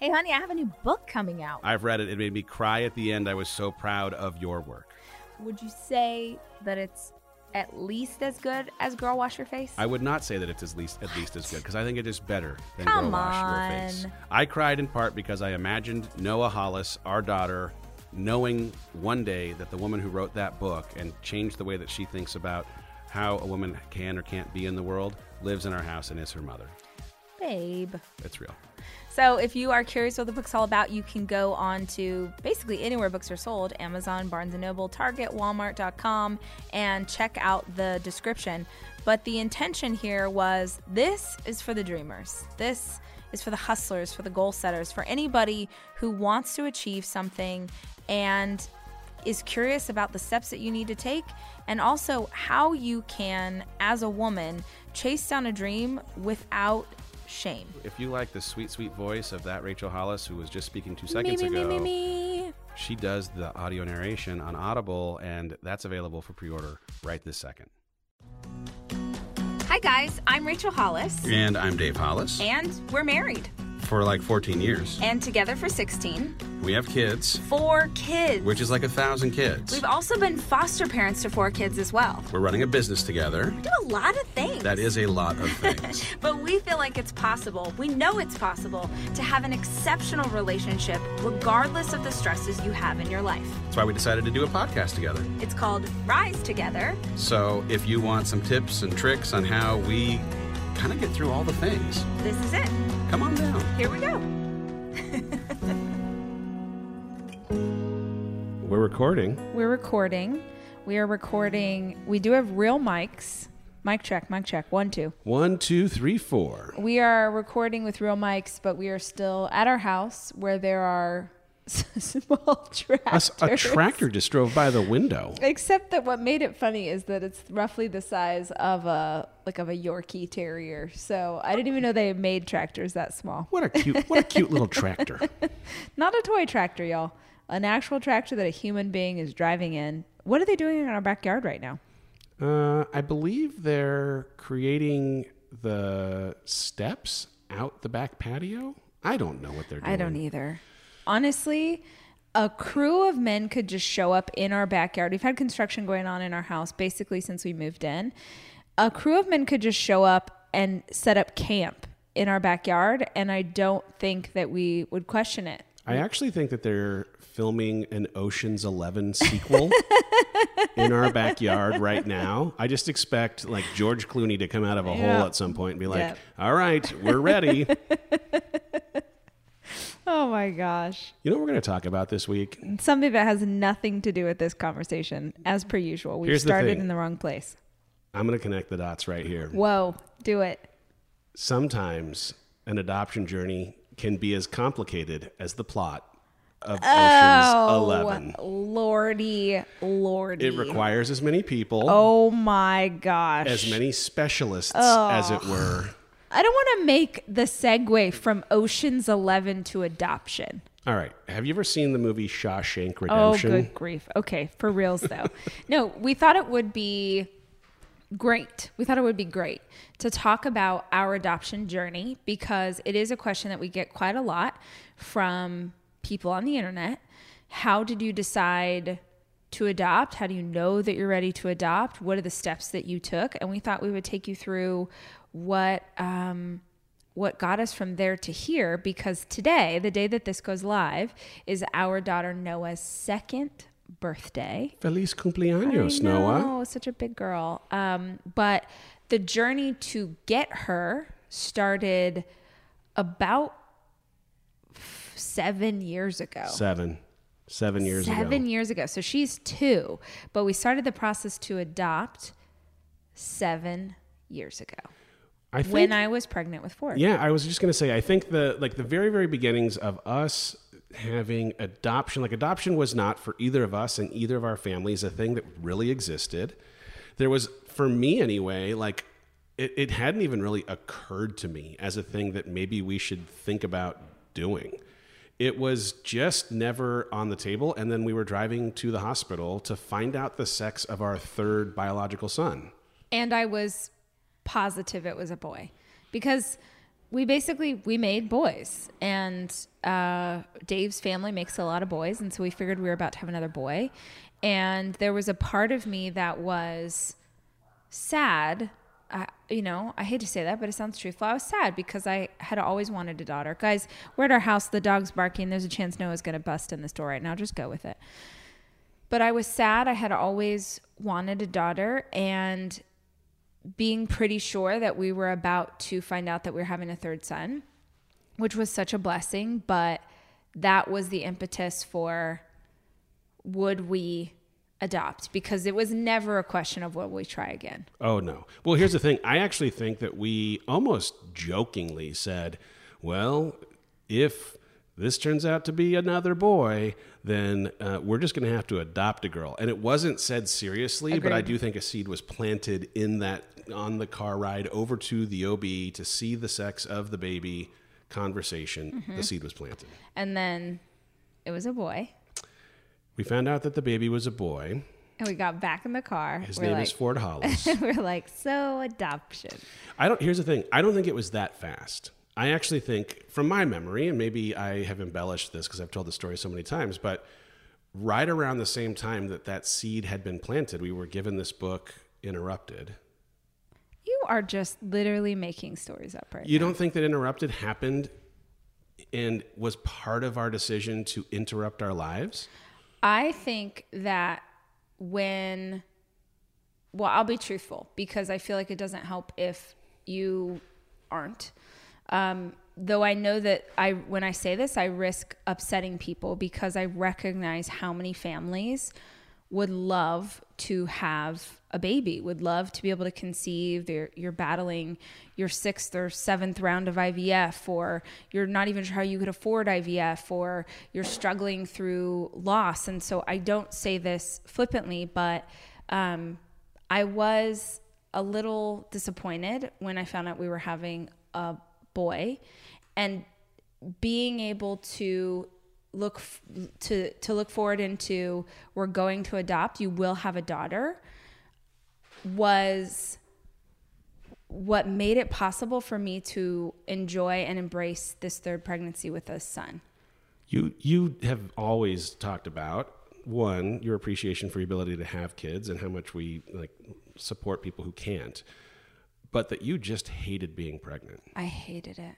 Hey, honey, I have a new book coming out. I've read it. It made me cry at the end. I was so proud of your work. Would you say that it's at least as good as Girl Wash Your Face? I would not say that it's at least at least as good because I think it is better than Come Girl Wash Your Face. on. I cried in part because I imagined Noah Hollis, our daughter, knowing one day that the woman who wrote that book and changed the way that she thinks about how a woman can or can't be in the world lives in our house and is her mother. Babe. It's real. So, if you are curious what the book's all about, you can go on to basically anywhere books are sold Amazon, Barnes and Noble, Target, Walmart.com, and check out the description. But the intention here was this is for the dreamers. This is for the hustlers, for the goal setters, for anybody who wants to achieve something and is curious about the steps that you need to take and also how you can, as a woman, chase down a dream without shame. If you like the sweet, sweet voice of that Rachel Hollis who was just speaking two seconds me, me, ago, me, she does the audio narration on Audible, and that's available for pre order right this second. Hi, guys. I'm Rachel Hollis, And I'm Dave Hollis. and we're married For like 14 years. and together for 16. We have kids, Four kids. which is like a thousand kids. We've also been foster parents to four kids as well. We're running a business together. We do a lot of things. That is a lot of things. But we feel like it's possible, we know it's possible, to have an exceptional relationship regardless of the stresses you have in your life. That's why we decided to do a podcast together. It's called Rise Together. So if you want some tips and tricks on how we kind of get through all the things, This is it. come on down. Here we go. We're recording. We're recording. We are recording. We do have real mics. Mic check, mic check. One, two. One, two, three, four. We are recording with real mics, but we are still at our house where there are small A, tractors. a tractor just drove by the window. Except that what made it funny is that it's roughly the size of a like of a Yorkie Terrier. So I didn't even know they made tractors that small. What a cute, what a cute little tractor. Not a toy tractor, y'all. An actual tractor that a human being is driving in. What are they doing in our backyard right now? Uh, I believe they're creating the steps out the back patio. I don't know what they're doing. I don't either. Honestly, a crew of men could just show up in our backyard. We've had construction going on in our house basically since we moved in. A crew of men could just show up and set up camp in our backyard, and I don't think that we would question it. I actually think that they're filming an Ocean's Eleven sequel in our backyard right now. I just expect like George Clooney to come out of a Yeah. hole at some point and be like, Yeah. "All right, we're ready." Oh my gosh. you know what we're going to talk about this week? Something that has nothing to do with this conversation, as per usual. We started in the wrong place. I'm going to connect the dots right here. Whoa, do it. Sometimes an adoption journey can be as complicated as the plot of Oh, Ocean's Eleven. lordy, lordy. It requires as many people, Oh my gosh. as many specialists, as it were. I don't want to make the segue from Ocean's 11 to adoption. All right. Have you ever seen the movie Shawshank Redemption? Oh, Redemption? good grief. Okay, for reals though. no, we thought it would be great. We thought it would be great to talk about our adoption journey because it is a question that we get quite a lot from people on the internet. How did you decide to adopt? How do you know that you're ready to adopt? What are the steps that you took? And we thought we would take you through what um, what got us from there to here because today, the day that this goes live, is our daughter Noah's second birthday. Feliz cumpleaños, know, Noah. Oh, such a big girl. Um, but the journey to get her started about f- seven years ago. Seven. Seven years Seven ago. years ago. So she's two, but we started the process to adopt seven years ago I think, when I was pregnant with four. yeah, I was just going to say, I think the, like the very, very beginnings of us having adoption, like adoption was not for either of us and either of our families a thing that really existed. There was, for me anyway, like it, it hadn't even really occurred to me as a thing that maybe we should think about doing. It was just never on the table. And then we were driving to the hospital to find out the sex of our third biological son. And I was positive it was a boy because we basically we made boys. And uh, dave's family makes a lot of boys. And so we figured we were about to have another boy. And there was a part of me that was sad. I, you know i hate to say that but it sounds truthful. I was sad because i had always wanted a daughter. Guys we're at our house. The dog's barking. There's a chance noah's going to bust in this door right now. Just go with it. But i was sad. I had always wanted a daughter. And being pretty sure that we were about to find out that we were having a third son, which was such a blessing. But that was the impetus for would we adopt? Because it was never a question of will we try again. Oh, no. Well, here's the thing I actually think that we almost jokingly said, well, if this turns out to be another boy, then uh, we're just going to have to adopt a girl. And it wasn't said seriously, Agreed. but I do think a seed was planted in that on the car ride over to the OB to see the sex of the baby conversation. Mm-hmm. The seed was planted. And then it was a boy. We found out that the baby was a boy. And we got back in the car. His we're name like, is Ford Hollis. we're like, so adoption. I don't. Here's the thing. I don't think it was that fast. I actually think, from my memory, and maybe I have embellished this because I've told the story so many times, but right around the same time that that seed had been planted, we were given this book, Interrupted. You are just literally making stories up right You now. don't think that Interrupted happened and was part of our decision to interrupt our lives? I think that when, well, I'll be truthful because I feel like it doesn't help if you aren't. Um, though I know that I, when I say this, I risk upsetting people because I recognize how many families would love to have a baby, would love to be able to conceive. You're, you're battling your sixth or seventh round of IVF, or you're not even sure how you could afford IVF, or you're struggling through loss. And so I don't say this flippantly, but um, I was a little disappointed when I found out we were having a boy and being able to look f- to to look forward into we're going to adopt you will have a daughter was what made it possible for me to enjoy and embrace this third pregnancy with a son. You you have always talked about one your appreciation for your ability to have kids and how much we like support people who can't but that you just hated being pregnant. I hated it.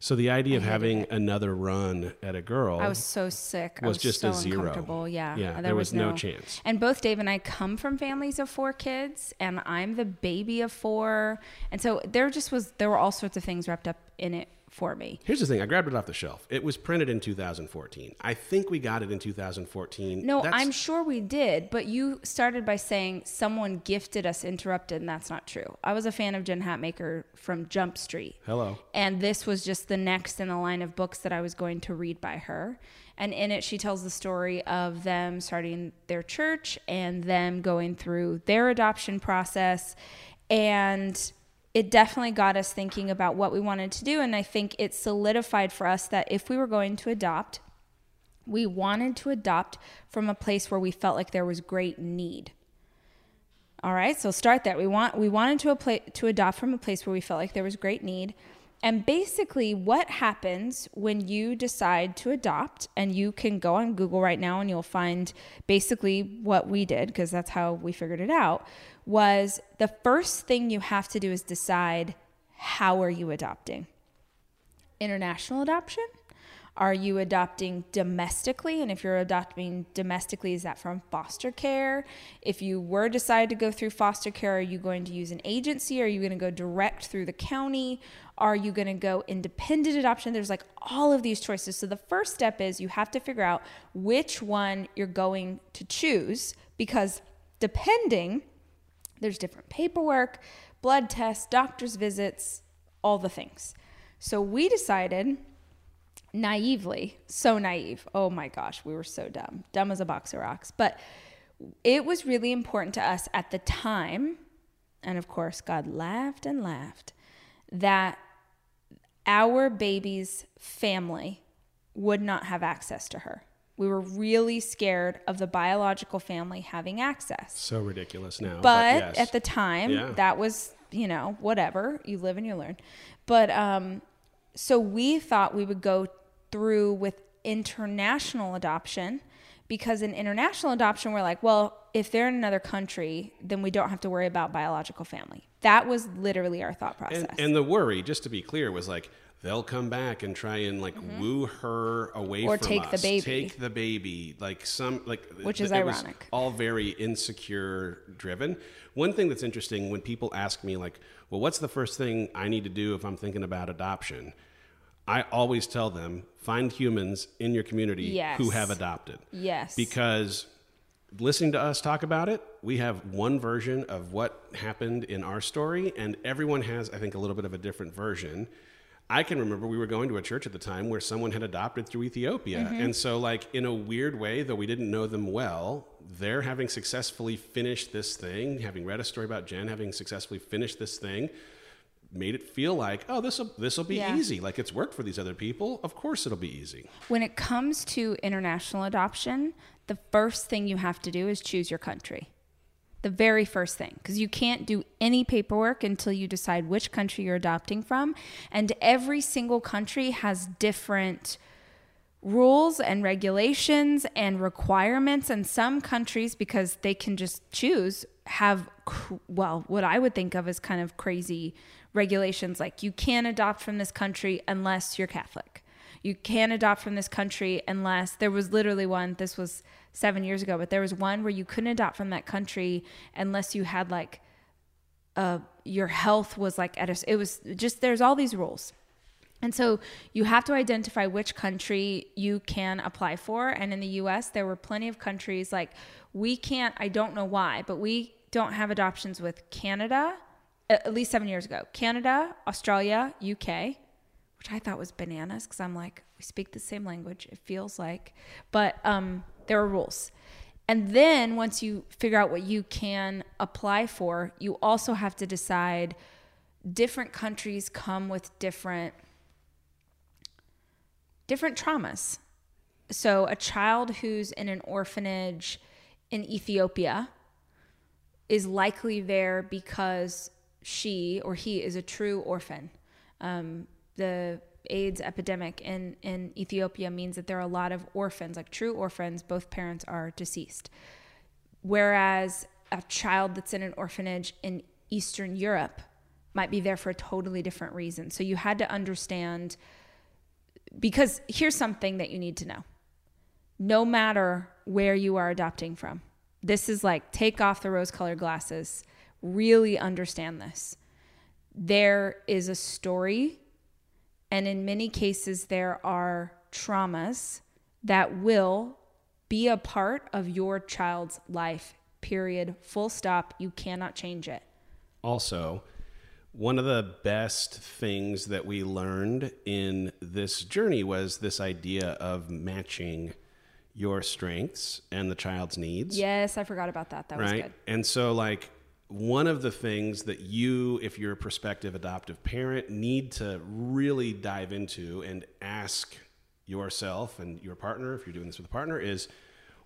So the idea I of having it. another run at a girl, I was so sick. Was, was just so a zero. Yeah, yeah. There, there was, was no, no chance. And both Dave and I come from families of four kids, and I'm the baby of four, and so there just was there were all sorts of things wrapped up in it for me. Here's the thing: I grabbed it off the shelf. It was printed in 2014. I think we got it in 2014. No, that's... I'm sure we did. But you started by saying someone gifted us Interrupted, and that's not true. I was a fan of Jen Hatmaker from Jump Street. Hello. And this was just the next in the line of books that I was going to read by her. And in it, she tells the story of them starting their church and them going through their adoption process and it definitely got us thinking about what we wanted to do. And I think it solidified for us that if we were going to adopt, we wanted to adopt from a place where we felt like there was great need. All right, so start there. We want we wanted to a to adopt from a place where we felt like there was great need. And basically, what happens when you decide to adopt, and you can go on Google right now and you'll find basically what we did, because that's how we figured it out, was the first thing you have to do is decide how are you adopting? International adoption? Are you adopting domestically? And if you're adopting domestically, is that from foster care? If you were decided to go through foster care, are you going to use an agency? Are you going to go direct through the county? Are you going to go independent adoption? There's like all of these choices. So the first step is you have to figure out which one you're going to choose because depending, there's different paperwork, blood tests, doctor's visits, all the things. So we decided naively, so naive. Oh my gosh, we were so dumb. Dumb as a box of rocks. But it was really important to us at the time, and of course, God laughed and laughed, that our baby's family would not have access to her. We were really scared of the biological family having access. So ridiculous now. But, but yes. at the time, yeah. that was, you know, whatever. You live and you learn. But um, so we thought we would go through with international adoption because in international adoption, we're like, well, if they're in another country, then we don't have to worry about biological family. That was literally our thought process. And, and the worry, just to be clear, was like they'll come back and try and like woo her away Mm-hmm. Or from take the baby. Take the baby. Like some like Which is it was ironic. all very insecure driven. One thing that's interesting when people ask me like, "Well, what's the first thing I need to do if I'm thinking about adoption?" I always tell them, find humans in your community Yes. who have adopted. yes. Because listening to us talk about it, we have one version of what happened in our story, and everyone has, I think, a little bit of a different version. I can remember we were going to a church at the time where someone had adopted through Ethiopia. Mm-hmm. And so, like, in a weird way, though we didn't know them well, they're having successfully finished this thing, having read a story about Jen, having successfully finished this thing, made it feel like, oh, this will this will be Yeah. easy. Like it's worked for these other people. Of course it'll be easy. when it comes to international adoption, the first thing you have to do is choose your country. The very first thing, because you can't do any paperwork until you decide which country you're adopting from. And every single country has different rules and regulations and requirements. And some countries because they can just choose have well what i would think of as kind of crazy regulations. Like you can't adopt from this country unless you're catholic. You can't adopt from this country unless there was literally one this was 7 years ago but there was one where you couldn't adopt from that country unless you had like uh your health was like at a it was just there's all these rules and so you have to identify which country you can apply for. And in the US, there were plenty of countries like we can't, I don't know why, but we don't have adoptions with Canada, at at least seven years ago. Canada, Australia, UK, which I thought was bananas because I'm like, we speak the same language, it feels like. But um, there are rules. And then once you figure out what you can apply for, you also have to decide different countries come with different different traumas. So, a child who's in an orphanage in Ethiopia is likely there because she or he is a true orphan. Um, the AIDS epidemic in, in Ethiopia means that there are a lot of orphans, like true orphans, both parents are deceased. Whereas a child that's in an orphanage in Eastern Europe might be there for a totally different reason. So you had to understand because here's something that you need to know. No matter where you are adopting from, this is like take off the rose colored glasses, really understand this. There is a story, and in many cases, there are traumas that will be a part of your child's life, period, full stop. You cannot change it. Also, one of the best things that we learned in this journey was this idea of matching your strengths and the child's needs. Yes, I forgot about that. That was right? good. And so, like, one of the things that you, if you're a prospective adoptive parent, need to really dive into and ask yourself and your partner, if you're doing this with a partner, is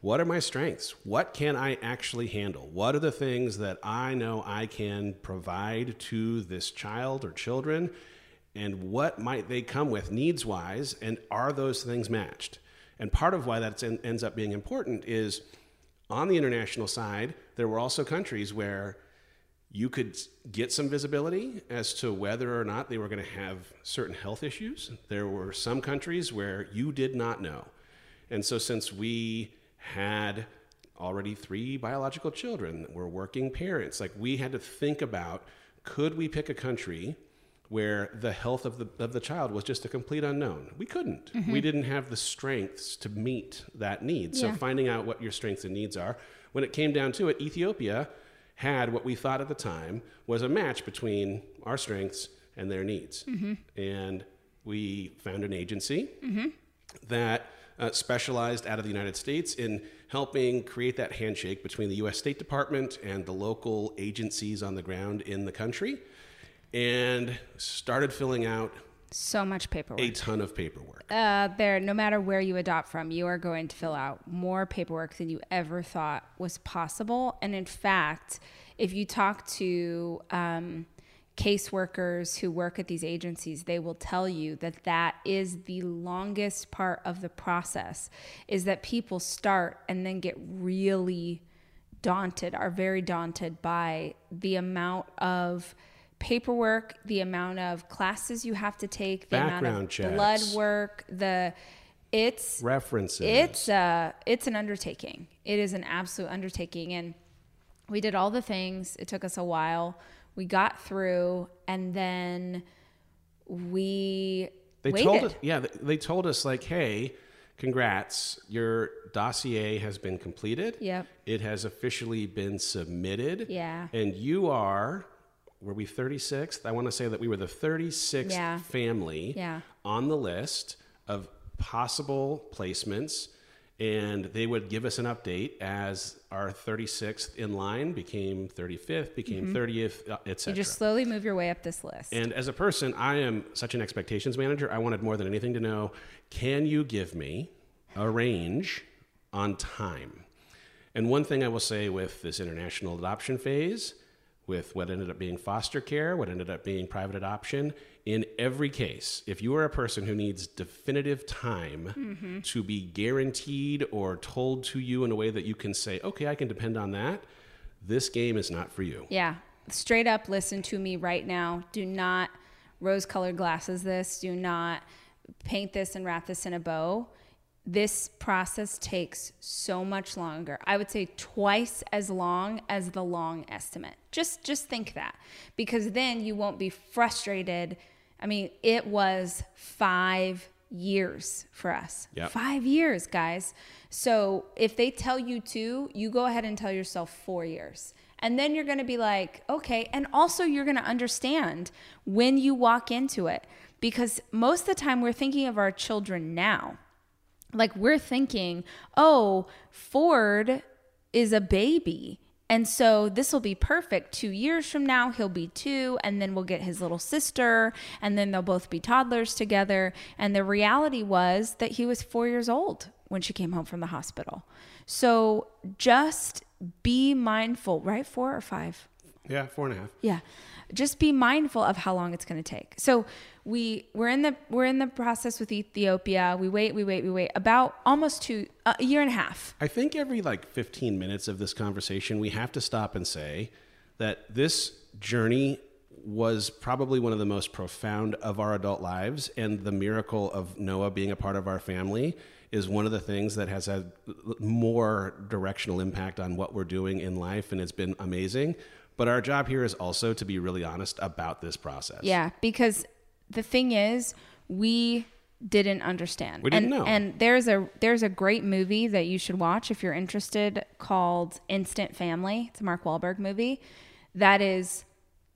what are my strengths? What can I actually handle? What are the things that I know I can provide to this child or children? And what might they come with needs wise? And are those things matched? And part of why that ends up being important is on the international side, there were also countries where you could get some visibility as to whether or not they were going to have certain health issues. There were some countries where you did not know. And so, since we had already three biological children, we're working parents, like we had to think about could we pick a country where the health of the, of the child was just a complete unknown? We couldn't. Mm-hmm. We didn't have the strengths to meet that need. So, Yeah. finding out what your strengths and needs are, when it came down to it, Ethiopia had what we thought at the time was a match between our strengths and their needs. And we found an agency that uh, specialized out of the United States in helping create that handshake between the US State Department and the local agencies on the ground in the country and started filling out So much paperwork. a ton of paperwork. Uh, there, no matter where you adopt from, you are going to fill out more paperwork than you ever thought was possible. And in fact, if you talk to um, caseworkers who work at these agencies they will tell you that that is the longest part of the process is that people start and then get really daunted are very daunted by the amount of paperwork the amount of classes you have to take the amount of checks. blood work the it's References. it's uh it's an undertaking. It is an absolute undertaking and we did all the things. It took us a while. We got through and then we They waited. told us, yeah, they told us like, hey, congrats, your dossier has been completed. Yep. It has officially been submitted. Yeah. And you are, were we 36th? I want to say that we were the 36th Yeah. family Yeah. on the list of possible placements. And they would give us an update as our 36th in line became 35th, became 30th, uh, et Mm-hmm. You just slowly move your way up this list. And as a person, I am such an expectations manager. I wanted more than anything to know can you give me a range on time? And one thing I will say with this international adoption phase, with what ended up being foster care, what ended up being private adoption, in every case, if you are a person who needs definitive time mm-hmm. to be guaranteed or told to you in a way that you can say, okay, I can depend on that, this game is not for you. Yeah. Straight up listen to me right now. Do not rose colored glasses this. Do not paint this and wrap this in a bow. This process takes so much longer. I would say twice as long as the long estimate. Just just think that. Because then you won't be frustrated. I mean, it was 5 years for us. Yep. 5 years, guys. So, if they tell you 2, you go ahead and tell yourself 4 years. And then you're going to be like, okay. And also, you're going to understand when you walk into it. Because most of the time, we're thinking of our children now. Like, we're thinking, oh, Ford is a baby. And so this will be perfect. Two years from now, he'll be two, and then we'll get his little sister, and then they'll both be toddlers together. And the reality was that he was four years old when she came home from the hospital. So just be mindful, right? Four or five? Yeah, four and a half. Yeah. Just be mindful of how long it's going to take. So we we're in the we're in the process with Ethiopia. We wait, we wait, we wait about almost two a year and a half. I think every like 15 minutes of this conversation, we have to stop and say that this journey was probably one of the most profound of our adult lives. And the miracle of Noah being a part of our family is one of the things that has had more directional impact on what we're doing in life. And it's been amazing. But our job here is also to be really honest about this process. Yeah, because the thing is, we didn't understand. We didn't and, know. And there's a there's a great movie that you should watch if you're interested called Instant Family. It's a Mark Wahlberg movie that is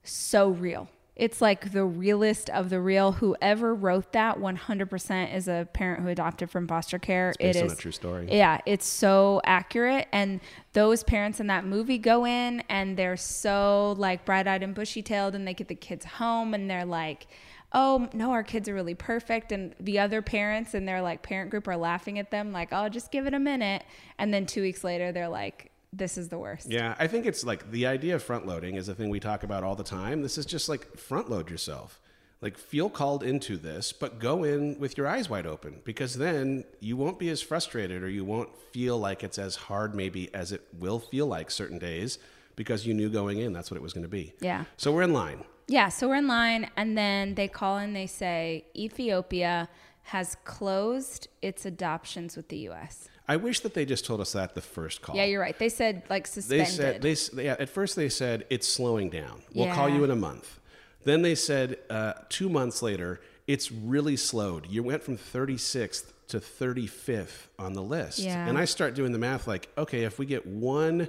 so real. It's like the realest of the real. Whoever wrote that 100% is a parent who adopted from foster care. based It on is a true story. Yeah, it's so accurate. And those parents in that movie go in and they're so like bright eyed and bushy tailed, and they get the kids home and they're like, oh, no, our kids are really perfect. And the other parents and their like parent group are laughing at them, like, oh, just give it a minute. And then two weeks later, they're like, this is the worst. Yeah, I think it's like the idea of front loading is a thing we talk about all the time. This is just like front load yourself. Like feel called into this, but go in with your eyes wide open because then you won't be as frustrated or you won't feel like it's as hard maybe as it will feel like certain days because you knew going in that's what it was going to be. Yeah. So we're in line. Yeah, so we're in line, and then they call and they say Ethiopia has closed its adoptions with the U.S. I wish that they just told us that the first call. Yeah, you're right. They said like suspended. They said they, yeah, at first they said it's slowing down. We'll call you in a month. Then they said uh, two months later it's really slowed. You went from 36th to 35th on the list. Yeah. And I start doing the math like, okay, if we get one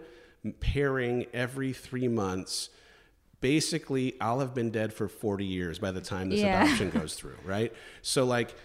pairing every three months, basically I'll have been dead for 40 years by the time this Yeah. adoption goes through, right? So like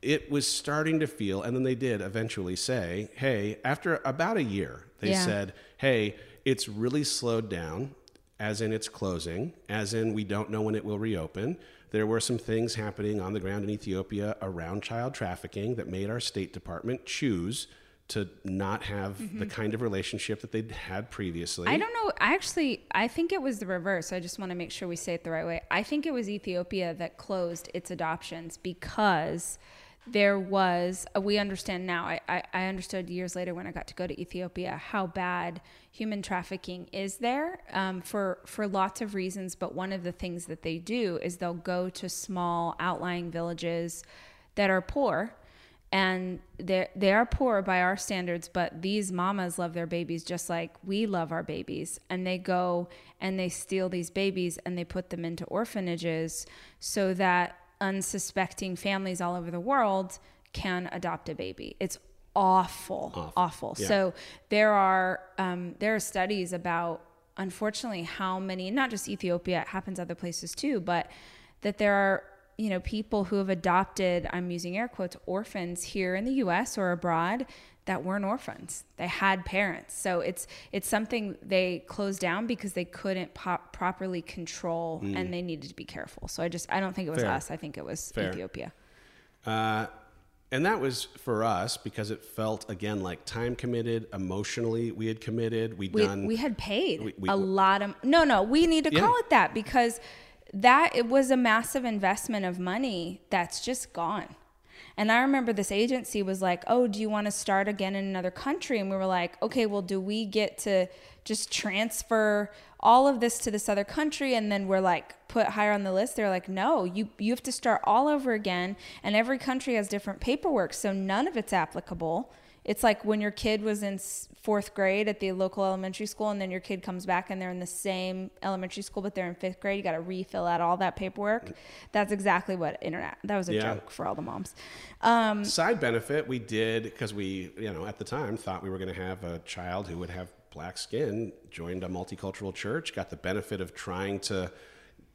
it was starting to feel and then they did eventually say, "Hey, after about a year, they Yeah. said, "Hey, it's really slowed down as in it's closing, as in we don't know when it will reopen." There were some things happening on the ground in Ethiopia around child trafficking that made our State Department choose to not have the kind of relationship that they'd had previously. Mm-hmm. I don't know. I actually, I think it was the reverse. I just want to make sure we say it the right way. I think it was Ethiopia that closed its adoptions because there was, uh, we understand now, I, I, I understood years later when I got to go to Ethiopia how bad human trafficking is there um, for, for lots of reasons. But one of the things that they do is they'll go to small outlying villages that are poor and they they are poor by our standards but these mamas love their babies just like we love our babies and they go and they steal these babies and they put them into orphanages so that unsuspecting families all over the world can adopt a baby it's awful awful, awful. Yeah. so there are um, there are studies about unfortunately how many not just ethiopia it happens other places too but that there are you know people who have adopted i'm using air quotes orphans here in the us or abroad that weren't orphans they had parents so it's it's something they closed down because they couldn't pop, properly control and they needed to be careful so i just i don't think it was Mm. Fair. us i think it was Fair. ethiopia Uh, and that was for us because it felt again like time committed emotionally we had committed we'd we, done we had paid we- we- a lot of no no we need to Yeah. call it that because that it was a massive investment of money that's just gone. And i remember this agency was like oh do you want to start again in another country? And we were like okay well do we get to just transfer all of this to this other country? And then we're like put higher on the list. They're like no you you have to start all over again and every country has different paperwork so none of it's applicable it's like when your kid was in fourth grade at the local elementary school, and then your kid comes back and they're in the same elementary school, but they're in fifth grade. You got to refill out all that paperwork. That's exactly what internet. That was a Yeah. joke for all the moms. Um, side benefit we did because we you know at the time thought we were going to have a child who would have black skin joined a multicultural church got the benefit of trying to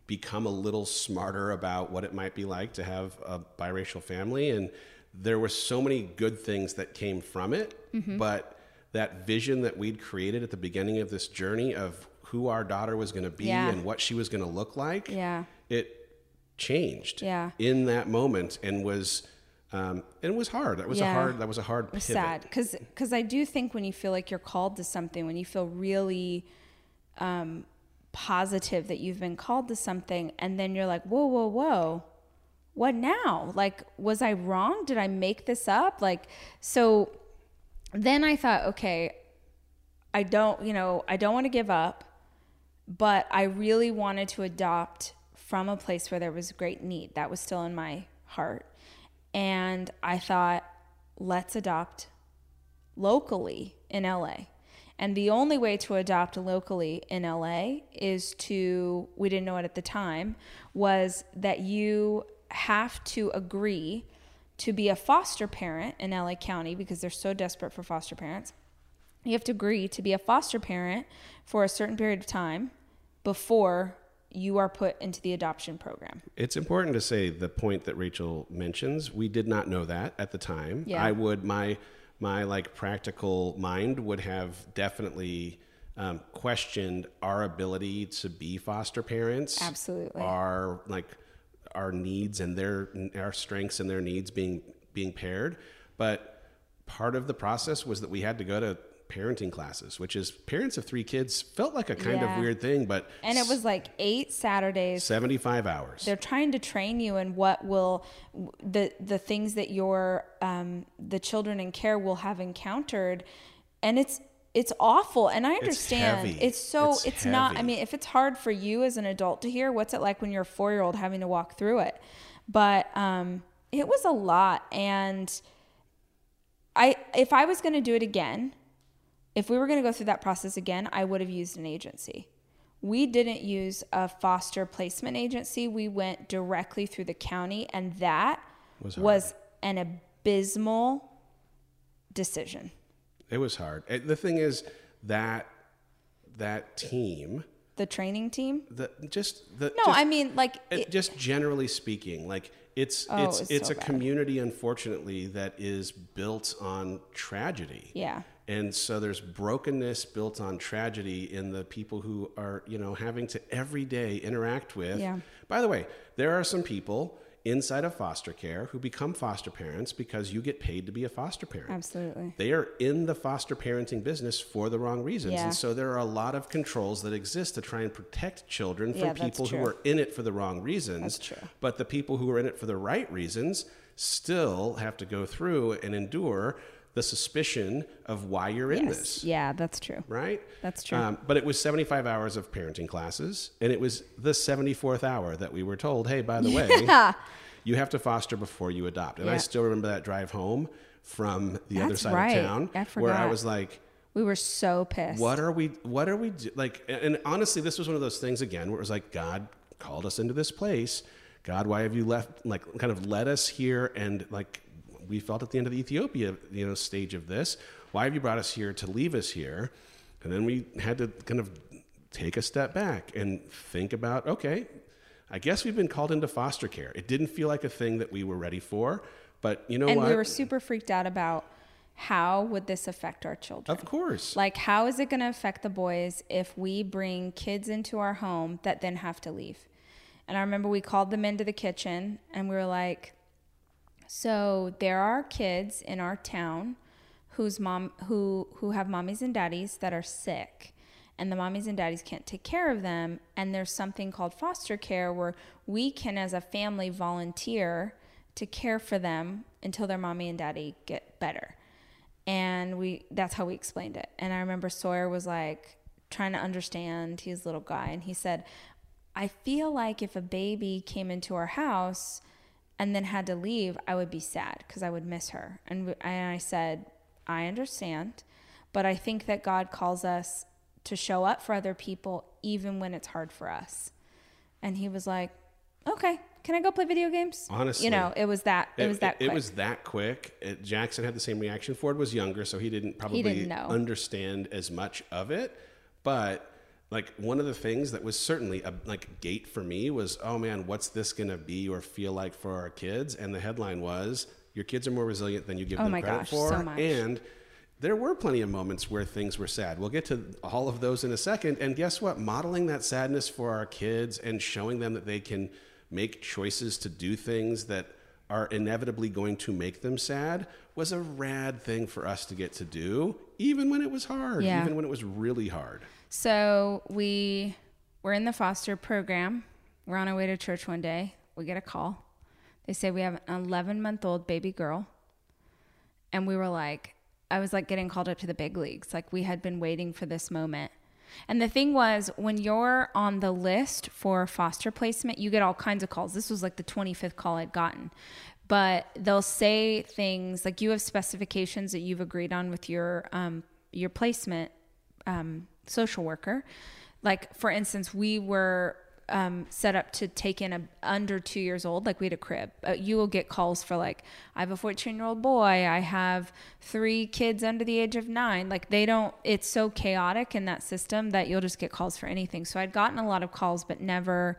become a little smarter about what it might be like to have a biracial family and there were so many good things that came from it Mm-hmm. but that vision that we'd created at the beginning of this journey of who our daughter was going to be Yeah. and what she was going to look like Yeah. it changed Yeah. in that moment and was um, and it was hard. That was a hard. That was a hard It was sad because I do think when you feel like you're called to something, when you feel really um, positive that you've been called to something, and then you're like, whoa, whoa, whoa, what now? Like, was I wrong? Did I make this up? Like, so then I thought, okay, I don't, you know, I don't want to give up, but I really wanted to adopt from a place where there was great need. That was still in my heart. And I thought, let's adopt locally in LA. And the only way to adopt locally in LA is to, we didn't know it at the time, was that you have to agree to be a foster parent in LA County because they're so desperate for foster parents. You have to agree to be a foster parent for a certain period of time before you are put into the adoption program. It's important to say the point that Rachel mentions. We did not know that at the time. Yeah. I would my my like practical mind would have definitely um, questioned our ability to be foster parents. Absolutely. Our like our needs and their our strengths and their needs being being paired. But part of the process was that we had to go to parenting classes, which is parents of three kids felt like a kind Yeah. of weird thing, but And it was like eight Saturdays 75 hours. they're trying to train you in what will the the things that your um, the children in care will have encountered and it's it's awful and i understand heavy. it's so It's it's, not i mean if it's hard for you as an adult to hear what's it like when you're a four year old having to walk through it but um, it was a lot and i if i was going to do it again if we were going to go through that process again, I would have used an agency. We didn't use a foster placement agency. We went directly through the county, and that Was was, an abysmal decision. It was hard. And the thing is that that team, The training team? the just the No, just, I mean, like, it- it, just generally speaking, like it's Oh, it's it's it's so a bad. community, unfortunately, that is built on tragedy. yeah. And so there's brokenness built on tragedy in the people who are, you know, having to every day interact with. Yeah. By the way, there are some people inside of foster care who become foster parents because you get paid to be a foster parent. Absolutely. They are in the foster parenting business for the wrong reasons. Yeah. And so there are a lot of controls that exist to try and protect children from Yeah, people who are in it for the wrong reasons. That's true. But the people who are in it for the right reasons still have to go through and endure the suspicion of why you're in this Yeah, that's true. right? That's true. Um, but it was 75 hours of parenting classes, and it was the 74th hour that we were told, hey, by the way, you have to foster before you adopt. And I still remember that drive home from the other side right. of town I where I was like, We were so pissed. what are we, what are we, do? like, and honestly, this was one of those things again where it was like, God called us into this place. God, why have you left, like, kind of led us here? And like, we felt at the end of the Ethiopia, you know, stage of this. Why have you brought us here to leave us here? And then we had to kind of take a step back and think about, okay, I guess we've been called into foster care. It didn't feel like a thing that we were ready for, but you know and what? we were super freaked out about how would this affect our children? of course. Like, how is it going to affect the boys if we bring kids into our home that then have to leave? And I remember we called them into the kitchen and we were like, so there are kids in our town whose mom who who have mommies and daddies that are sick. And the mommies and daddies can't take care of them. And there's something called foster care where we can as a family volunteer to care for them until their mommy and daddy get better. And we that's how we explained it. And i remember sawyer was like trying to understand he's a little guy. And he said i feel like if a baby came into our house and then had to leave i would be sad because i would miss her and, and i said i understand but i think that god calls us to show up for other people even when it's hard for us and he was like okay can i go play video games Honestly. you know it was that it, was that It, quick. was that quick. It, Jackson had the same reaction. Ford was younger, so he didn't probably he didn't know. understand as much of it. But like one of the things that was certainly a like gate for me was, oh man, what's this going to be or feel like for our kids? And the headline was, your kids are more resilient than you give Oh them my credit gosh, for. so much. And there were plenty of moments where things were sad. We'll get to all of those in a second. And guess what? Modeling that sadness for our kids and showing them that they can make choices to do things that are inevitably going to make them sad was a rad thing for us to get to do, even when it was hard, Yeah. even when it was really hard. So we were in the foster program. We're on our way to church one day. We get a call. They say we have an 11 month old baby girl. And we were like, I was like getting called up to the big leagues. Like we had been waiting for this moment. And the thing was, when you're on the list for foster placement, you get all kinds of calls. This was like the 25th call I'd gotten. But they'll say things like you have specifications that you've agreed on with your um, your placement um, social worker. Like for instance, we were um, set up to take in a under two years old. Like we had a crib. Uh, you will get calls for like I have a fourteen year old boy. I have three kids under the age of nine. Like they don't. It's so chaotic in that system that you'll just get calls for anything. So I'd gotten a lot of calls, but never.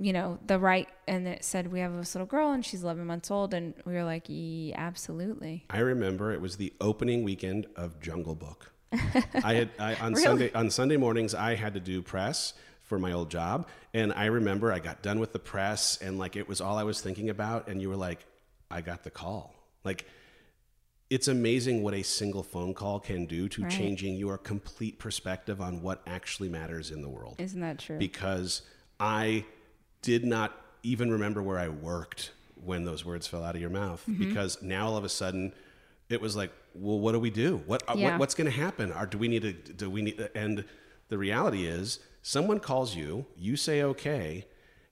You know the right, and it said we have this little girl and she's 11 months old, and we were like, yeah, absolutely. I remember it was the opening weekend of Jungle Book. I had I, on Really? Sunday on Sunday mornings I had to do press for my old job, and I remember I got done with the press, and like it was all I was thinking about, and you were like, I got the call, like. It's amazing what a single phone call can do to Right. changing your complete perspective on what actually matters in the world Isn't that true? because I did not even remember where I worked when those words fell out of your mouth. Mm-hmm. Because now all of a sudden, it was like, well, what do we do? What, uh, Yeah. what what's going to happen? Or do we need to? Do we need? And the reality is, someone calls you, you say okay,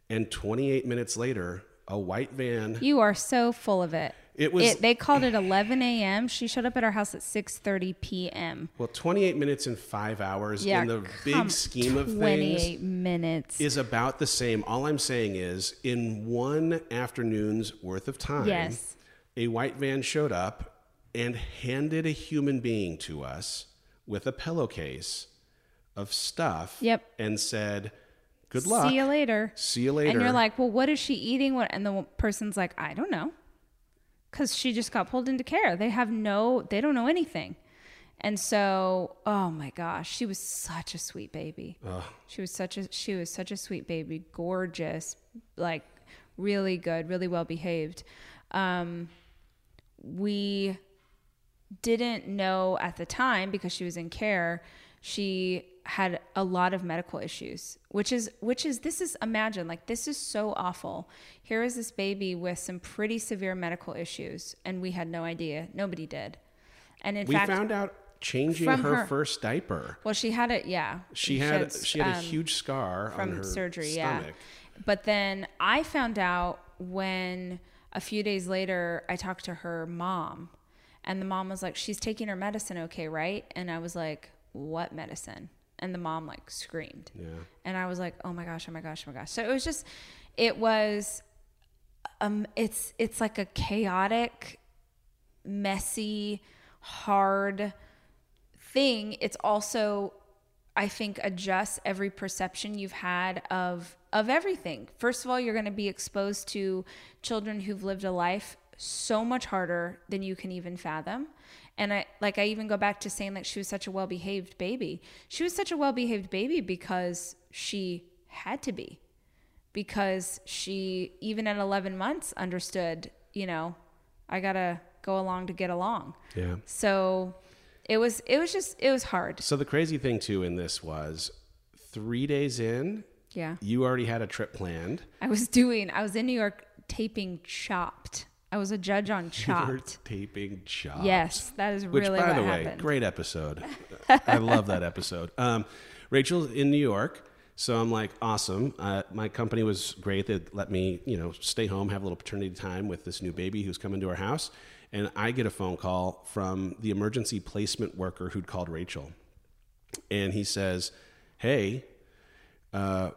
and 28 minutes later, a white van. You are so full of it. It was- they called it 11 a.m. She showed up at our house at 6:30 p.m. Well, 28 minutes and five hours Yeah, in the come- big scheme of things, 28 minutes. is about the same. All I'm saying is, in one afternoon's worth of time, Yes. a white van showed up and handed a human being to us with a pillowcase of stuff Yep. and said, Good luck. See you later. See you later. And you're like, well, what is she eating? What? And the person's like, I don't know, because she just got pulled into care. They have no, they don't know anything. And so, oh my gosh, she was such a sweet baby. She was such a she was such a sweet baby, gorgeous, like really good, really well behaved. Um, we didn't know at the time because she was in care. She had a lot of medical issues, which is which is this is imagine like this is so awful. Here is this baby with some pretty severe medical issues, and we had no idea. Nobody did. And in fact, we fact, found out changing her, her- first diaper. well, she had it. Yeah, She had she had a um, huge scar on from her surgery. stomach. Yeah, but then I found out when a few days later I talked to her mom, and the mom was like, "She's taking her medicine, okay, right?" And I was like, "What medicine?" And the mom like screamed. Yeah. And I was like, "Oh my gosh, oh my gosh, oh my gosh." So it was just it was um it's it's like a chaotic, messy, hard thing. It's also I think adjusts every perception you've had of of everything. First of all, you're going to be exposed to children who've lived a life so much harder than you can even fathom. And I like I even go back to saying like she was such a well-behaved baby. She was such a well-behaved baby because she had to be. Because she even at 11 months understood, you know, I got to go along to get along. Yeah. So it was it was just it was hard. So the crazy thing too in this was three days in, Yeah. you already had a trip planned. I was doing I was in New York taping Chopped. I was a judge on You were Chopped. taping Chopped. Yes, that is Which, really by the way, happened. great episode. I love that episode. Um, Rachel's in New York, so I'm like, awesome. Uh, my company was great. They let me, you know, stay home, have a little paternity time with this new baby who's coming to our house, and I get a phone call from the emergency placement worker who'd called Rachel, and he says, "Hey, uh,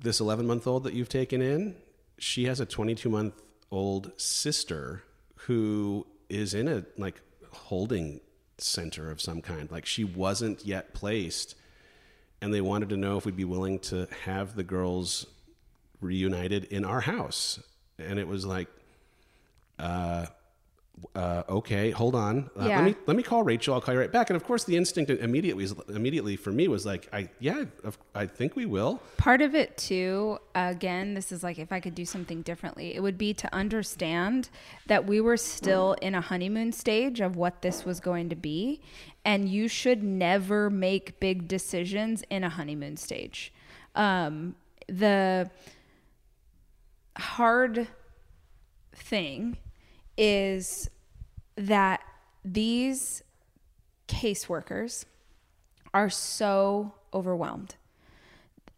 this 11 month old that you've taken in, she has a 22 month old sister who is in a like holding center of some kind. Like she wasn't yet placed, and they wanted to know if we'd be willing to have the girls reunited in our house. And it was like, uh, uh, okay, hold on. Uh, Yeah. Let me let me call Rachel. I'll call you right back. And of course, the instinct immediately immediately for me was like, I yeah, I think we will. Part of it too, again, this is like if I could do something differently, it would be to understand that we were still in a honeymoon stage of what this was going to be. And you should never make big decisions in a honeymoon stage. Um, the hard thing is that these caseworkers are so overwhelmed.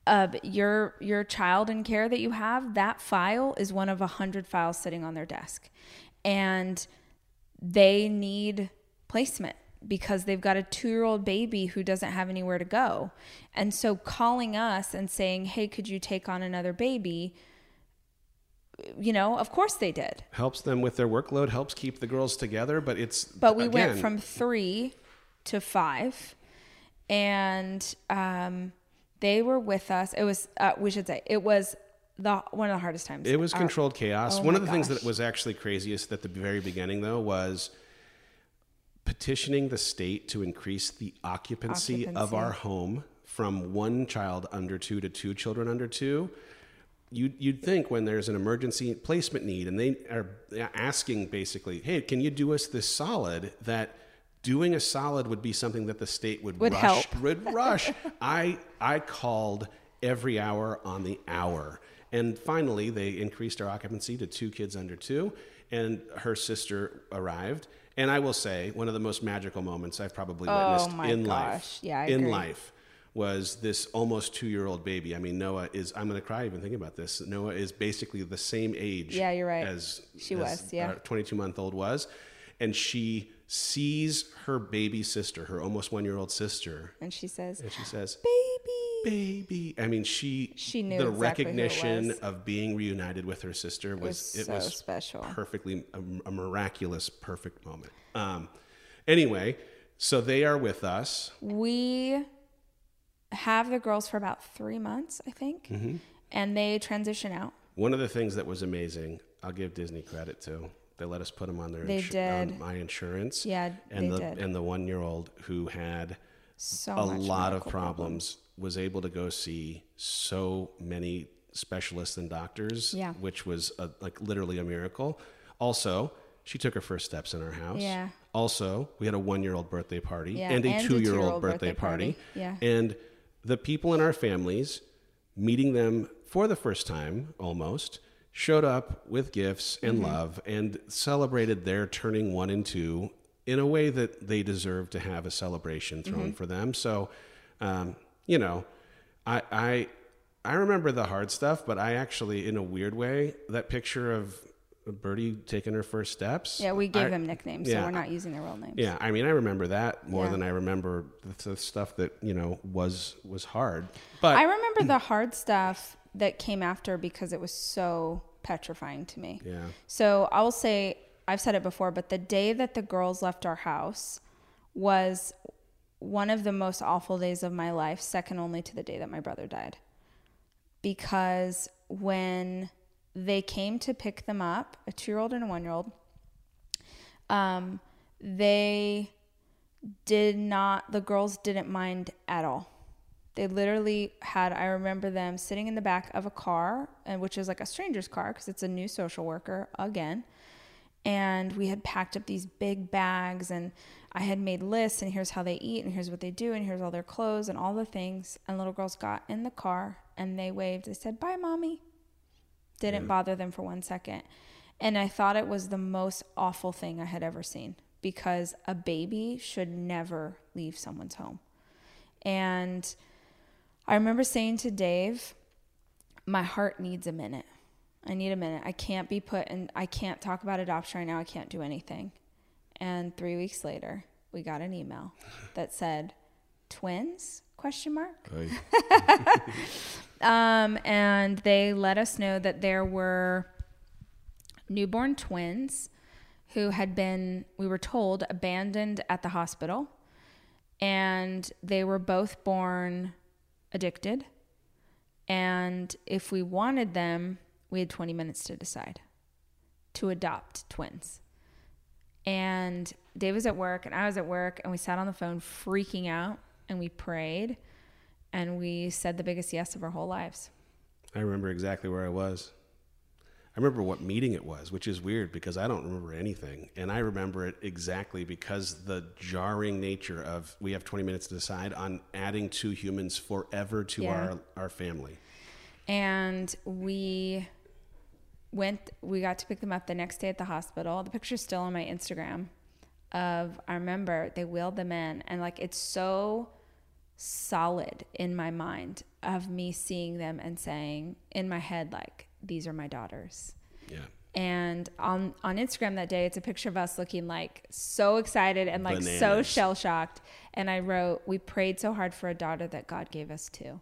Uh, your your child in care that you have, that file is one of a hundred files sitting on their desk, and they need placement because they've got a two year old baby who doesn't have anywhere to go, and so calling us and saying, "Hey, could you take on another baby?" You know, of course they did. helps them with their workload, helps keep the girls together. But it's But we went from three to five, and um, they were with us. It was, uh, we should say, it was the one of the hardest times. It was Our- controlled chaos. oh One of the things that was actually craziest at the very beginning, though, was petitioning the state to increase the occupancy, of our home from one child under two to two children under two. You'd, you'd think when there's an emergency placement need and they are asking basically, hey, can you do us this solid? That doing a solid would be something that the state would, Would rush, help. would rush. I I called every hour on the hour, and finally they increased our occupancy to two kids under two, and her sister arrived. And I will say, one of the most magical moments I've probably oh witnessed Oh in gosh. life, Yeah, I in agree. life, was this almost two-year-old baby. I mean, Noah is. I'm going to cry even thinking about this. Noah is basically the same age. Yeah, you're right. As She as was, yeah. 22 month old was, and she sees her baby sister, her almost one year old sister, and she says, and she says, "Baby." "Baby." I mean, she She knew the exactly it recognition of being reunited with her sister was, was it so was special. perfectly a, a miraculous, perfect moment. Um, anyway, so they are with us. We have the girls for about three months, I think, Mm-hmm. and they transition out. One of the things that was amazing, I'll give Disney credit to. They let us put them on their They on did. my insurance. Yeah, and they the did. and the one year old who had So a lot of medical problems was able to go see so many specialists and doctors, Yeah. which was a, like literally a miracle. Also, she took her first steps in our house. Yeah. Also, we had a one year old birthday party Yeah, and a two year two-year-old old birthday, birthday party. party. Yeah. And the people in our families, meeting them for the first time almost, showed up with gifts and Mm-hmm. love and celebrated their turning one and two in a way that they deserve to have a celebration thrown Mm-hmm. for them. So, um, you know, I, I, I remember the hard stuff, but I actually, in a weird way, that picture of Birdie taking her first steps. Yeah, we gave I- them nicknames, yeah, so we're not using their real names. yeah, I mean, I remember that more Yeah. than I remember the, the stuff that you know was was hard. But I remember the hard stuff that came after because it was so petrifying to me. yeah, So I will say, I've said it before, but the day that the girls left our house was one of the most awful days of my life, second only to the day that my brother died. Because when they came to pick them up, a two year old and a one year old, um, they did not, the girls didn't mind at all. They literally had, I remember them sitting in the back of a car, and which is like a stranger's car because it's a new social worker again. And we had packed up these big bags, and I had made lists, and here's how they eat, and here's what they do, and here's all their clothes, and all the things. And little girls got in the car and they waved. They said, Bye, mommy. Didn't bother them for one second. And I thought it was the most awful thing I had ever seen because a baby should never leave someone's home. And I remember saying to Dave, my heart needs a minute. I need a minute. I can't be put in, I can't talk about adoption right now. I can't do anything. And three weeks later, we got an email that said, twins? Question mark. Um, and they let us know that there were newborn twins who had been, we were told, abandoned at the hospital. And they were both born addicted. And if we wanted them, we had 20 minutes to decide to adopt twins. And Dave was at work and I was at work and we sat on the phone freaking out and we prayed and we said the biggest yes of our whole lives. I remember exactly where I was. I remember what meeting it was, which is weird because I don't remember anything. And I remember it exactly because the jarring nature of we have 20 minutes to decide on adding two humans forever to Yeah. our, our family. And we went, we got to pick them up the next day at the hospital. The picture's still on my Instagram of, I remember they wheeled them in and like it's so solid in my mind of me seeing them and saying in my head, like, these are my daughters. Yeah. And on on Instagram that day, it's a picture of us looking like so excited and like so shell shocked. And I wrote, "We prayed so hard for a daughter that God gave us two."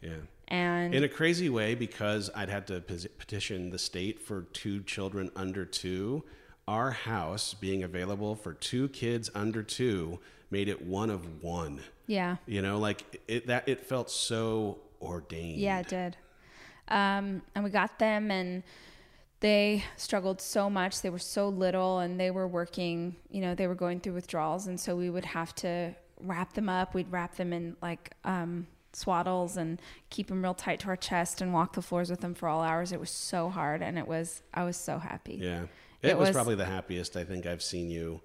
Yeah. And In a crazy way, because I'd had to petition the state for two children under two, our house being available for two kids under two made it one of one. yeah, You know, like it that it felt so ordained. yeah, it did. Um, and we got them, and they struggled so much. They were so little, and they were working. You know, they were going through withdrawals, and so we would have to wrap them up. We'd wrap them in like um, swaddles and keep them real tight to our chest, and walk the floors with them for all hours. It was so hard, and it was. I was so happy. Yeah. It, It was, was- probably the happiest I think I've seen you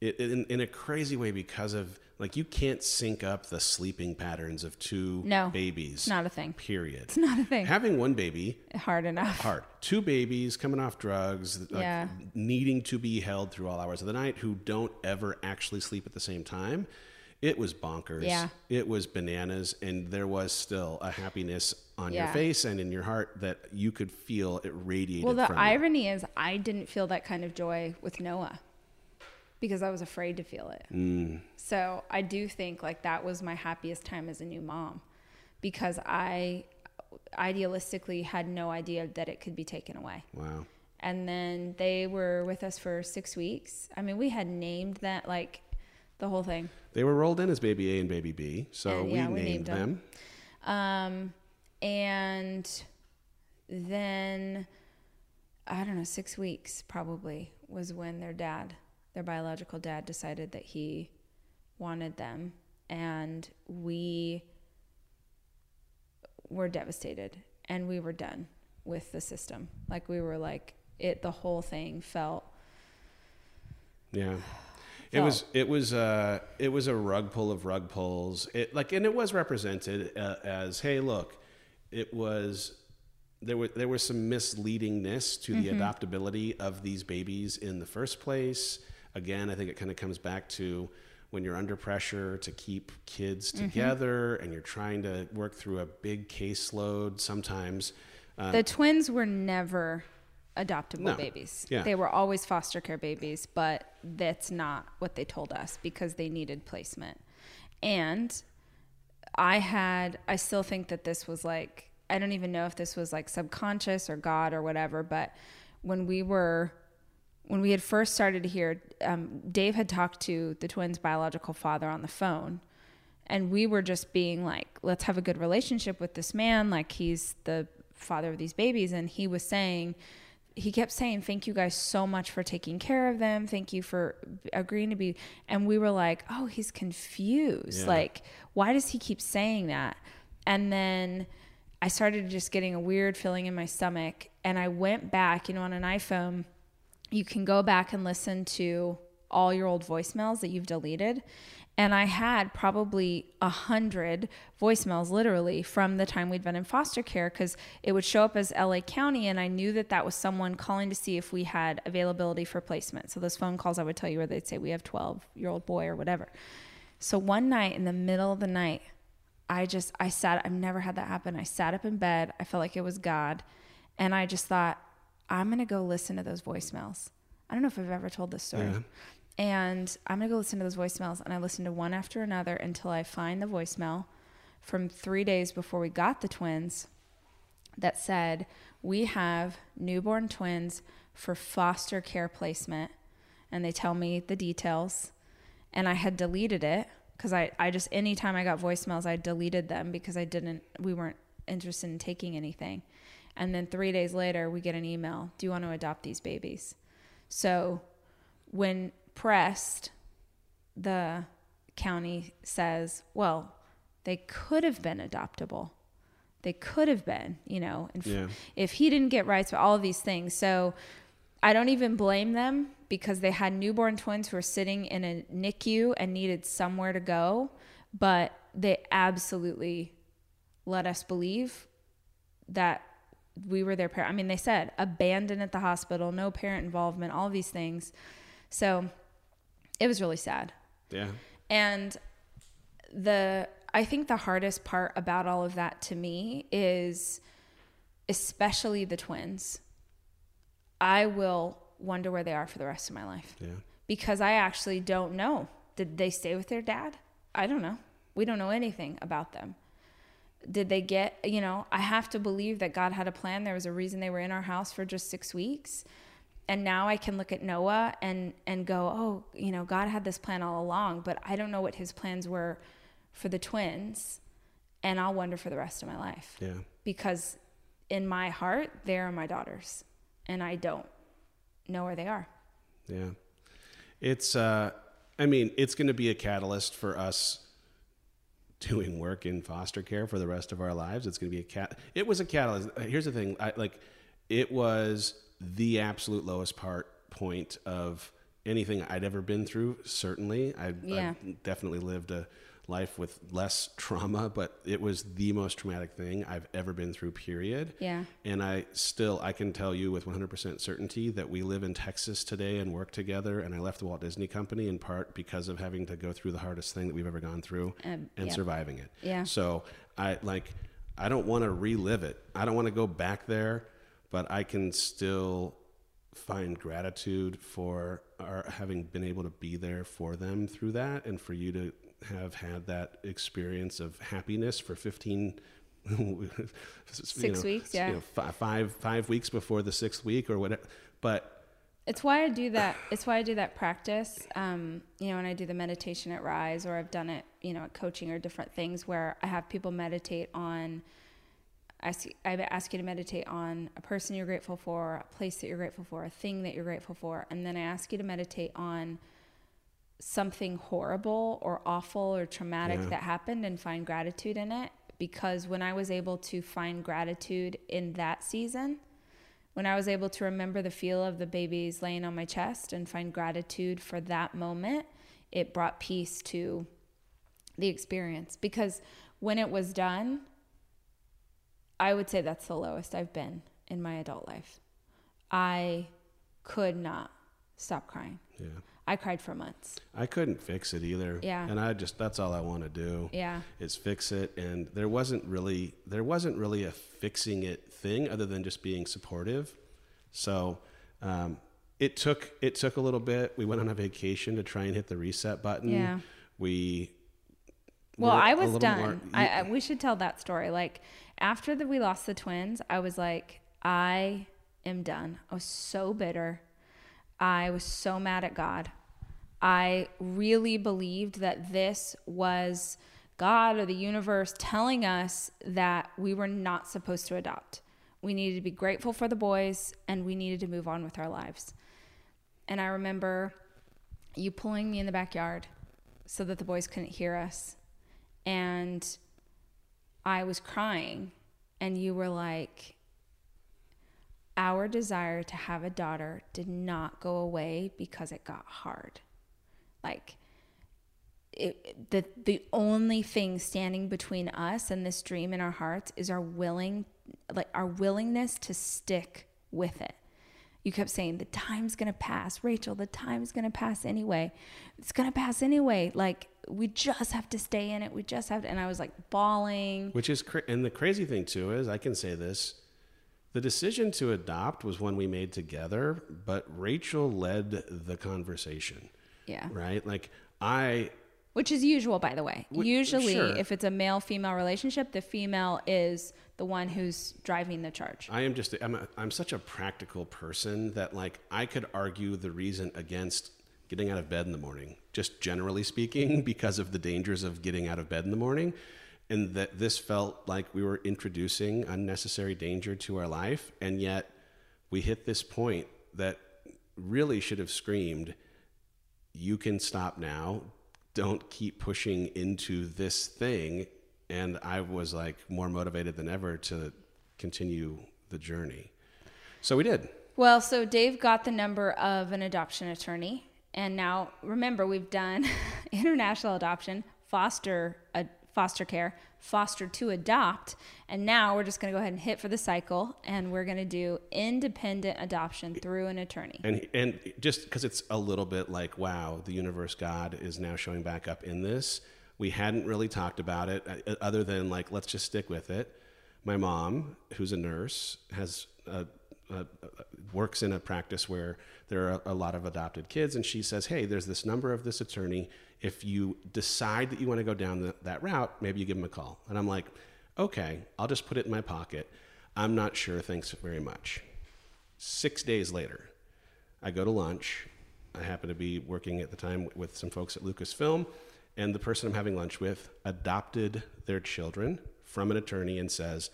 it, in, in a crazy way because of like you can't sync up the sleeping patterns of two No, babies. Not a thing. Period. It's not a thing. Having one baby Hard enough. hard. Two babies coming off drugs, like Yeah. needing to be held through all hours of the night, who don't ever actually sleep at the same time. It was bonkers. Yeah. It was bananas, and there was still a happiness on your face and in your heart that you could feel it radiated. Well, the you. irony is, I didn't feel that kind of joy with Noah because I was afraid to feel it. Mm. So I do think like that was my happiest time as a new mom because I idealistically had no idea that it could be taken away. Wow. And then they were with us for six weeks. I mean, we had named that like the whole thing. They were rolled in as baby A and baby B, so And, we, yeah, we named, named them. them. Um, and then I don't know, six weeks probably was when their dad, their biological dad, decided that he wanted them, and we were devastated. and we were done with the system. Like we were like it the whole thing felt Yeah. It was it was uh it was a rug pull of rug pulls. It like and it was represented uh, as hey look, it was there was there was some misleadingness to the adoptability of these babies in the first place. Again, I think it kind of comes back to when you're under pressure to keep kids together and you're trying to work through a big caseload sometimes. Uh, the twins were never adoptable No. babies. Yeah. They were always foster care babies, but that's not what they told us because they needed placement. And I had, I still think that this was like, I don't even know if this was like subconscious or God or whatever, but when we were, when we had first started here, um, Dave had talked to the twins' biological father on the phone. And we were just being like, let's have a good relationship with this man. Like, he's the father of these babies. And he was saying, he kept saying, Thank you guys so much for taking care of them. Thank you for agreeing to be. And we were like, Oh, he's confused. Yeah. Like, why does he keep saying that? And then I started just getting a weird feeling in my stomach. And I went back, you know, on an iPhone, you can go back and listen to all your old voicemails that you've deleted. And I had probably a hundred voicemails literally from the time we'd been in foster care because it would show up as LA County. And I knew that that was someone calling to see if we had availability for placement. So those phone calls, I would tell you where they'd say, We have 12 year old boy or whatever. So one night in the middle of the night, I just, I sat, I've never had that happen. I sat up in bed. I felt like it was God. And I just thought, I'm to go listen to those voicemails. I don't know if I've ever told this story. Yeah. And I'm to go listen to those voicemails. And I listened to one after another until I find the voicemail from three days before we got the twins that said, We have newborn twins for foster care placement. And they tell me the details. And I had deleted it because I, I just, anytime I got voicemails, I deleted them because I didn't, we weren't interested in taking anything. And then three days later, we get an email Do you want to adopt these babies? So when pressed, the county says, well, they could have been adoptable. They could have been, you know, and f- Yeah. if he didn't get rights, for all of these things. So I don't even blame them because they had newborn twins who were sitting in a NICU and needed somewhere to go, but they absolutely let us believe that we were their parent. I mean, they said abandoned at the hospital, no parent involvement, all these things. So it was really sad. yeah. And the I think the hardest part about all of that to me is especially the twins. I will wonder where they are for the rest of my life Yeah. because I actually don't know. Did they stay with their dad? I don't know. We don't know anything about them. Did they get, you know, I have to believe that God had a plan. There was a reason they were in our house for just 6 weeks. And now I can look at Noah and and go, "Oh, you know, God had this plan all along, but I don't know what his plans were for the twins." And I'll wonder for the rest of my life Yeah. because in my heart, they are my daughters, and I don't know where they are. Yeah. It's, uh, I mean, it's going to be a catalyst for us doing work in foster care for the rest of our lives. It's going to be a cat. It was a catalyst. Here's the thing. I like, it was the absolute lowest part point of anything I'd ever been through. Certainly, I, Yeah. I definitely lived a life with less trauma, but it was the most traumatic thing I've ever been through. Period. Yeah. And I still, I can tell you with 100% certainty that we live in Texas today and work together. And I left the Walt Disney Company in part because of having to go through the hardest thing that we've ever gone through Um, and yeah. surviving it. Yeah. So I like, I don't want to relive it. I don't want to go back there, but I can still find gratitude for our having been able to be there for them through that and for you to have had that experience of happiness for 15 Six weeks, yeah. fi- five five weeks before the sixth week or whatever but It's why I do that. It's why I do that practice. Um, you know, when I do the meditation at Rise, or I've done it, you know, at coaching or different things where I have people meditate on. I see, I ask you to meditate on a person you're grateful for, a place that you're grateful for, a thing that you're grateful for, and then I ask you to meditate on something horrible or awful or traumatic Yeah. that happened and find gratitude in it because when I was able to find gratitude in that season, when I was able to remember the feel of the babies laying on my chest and find gratitude for that moment, it brought peace to the experience. Because when it was done, I would say that's the lowest I've been in my adult life. I could not stop crying. Yeah. I cried for months. I couldn't fix it either. Yeah. And I just that's all I want to do. Yeah. Is fix it and there wasn't really there wasn't really a fixing it thing other than just being supportive. So um, it took it took a little bit. We went on a vacation to try and hit the reset button. Yeah. We Well, I was done. more- I, I we should tell that story. Like after that we lost the twins, I was like, I am done. I was so bitter. I was so mad at God. I really believed that this was God or the universe telling us that we were not supposed to adopt. We needed to be grateful for the boys and we needed to move on with our lives. And I remember you pulling me in the backyard so that the boys couldn't hear us. And I was crying, and you were like, Our desire to have a daughter did not go away because it got hard. Like, it, the the only thing standing between us and this dream in our hearts is our willing like our willingness to stick with it you kept saying the time's gonna pass. Rachel the time's gonna pass anyway. It's gonna pass anyway. Like we just have to stay in it. We just have to and i was like bawling. Which is cra- and the crazy thing too is I can say this. The decision to adopt was one we made together, but Rachel led the conversation, yeah. Right? Like I which is usual by the way. Usually sure. if it's a male female relationship the female is the one who's driving the charge I am just I'm a, I'm such a practical person that like I could argue the reason against getting out of bed in the morning, just generally speaking, because of the dangers of getting out of bed in the morning, and that this felt like we were introducing unnecessary danger to our life, and yet we hit this point that really should have screamed, "You can stop now. Don't keep pushing into this thing." And I was like more motivated than ever to continue the journey. So we did. Well, so Dave got the number of an adoption attorney. And now remember, we've done international adoption, foster, uh, foster care, foster to adopt. And now we're just going to go ahead and hit for the cycle and we're going to do independent adoption through an attorney. And and just because it's a little bit like, wow, the universe God is now showing back up in this. We hadn't really talked about it uh, other than like, let's just stick with it. My mom, who's a nurse, has a, a- works in a practice where there are a lot of adopted kids, and she says, "Hey, there's this number of this attorney. If you decide that you want to go down the, that route, maybe you give him a call." And I'm like, "Okay, I'll just put it in my pocket. I'm not sure. Thanks very much." Six days later, I go to lunch. I happen to be working at the time with some folks at Lucasfilm, and the person I'm having lunch with adopted their children from an attorney and says,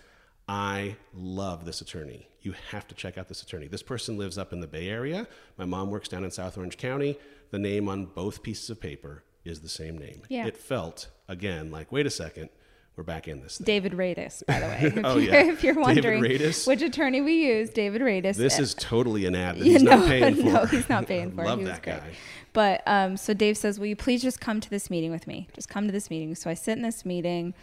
I love this attorney. You have to check out this attorney. This person lives up in the Bay Area. My mom works down in South Orange County. The name on both pieces of paper is the same name. Yeah. It felt, again, like, wait a second, we're back in this thing. David Radis, by the way. If, Oh, you're, yeah. if you're wondering which attorney we use, David Radis. This is totally an ad that he's know, not paying for. no, he's not paying for it. Love He that great. guy. But um, so Dave says, "Will you please just come to this meeting with me? Just come to this meeting." So I sit in this meeting,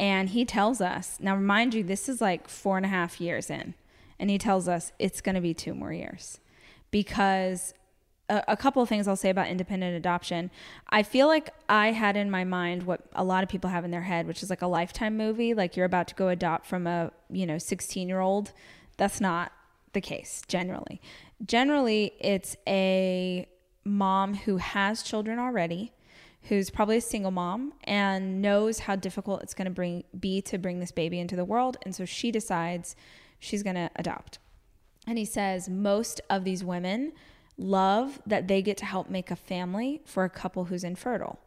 and he tells us. Now, remind you, this is like four and a half years in, and he tells us it's going to be two more years, because a, couple of things I'll say about independent adoption. I feel like I had in my mind what a lot of people have in their head, which is like a lifetime movie, like you're about to go adopt from a you know 16 year old. That's not the case generally. Generally, it's a mom who has children already, who's probably a single mom and knows how difficult it's going to bring be to bring this baby into the world, and so she decides she's going to adopt. And he says most of these women love that they get to help make a family for a couple who's infertile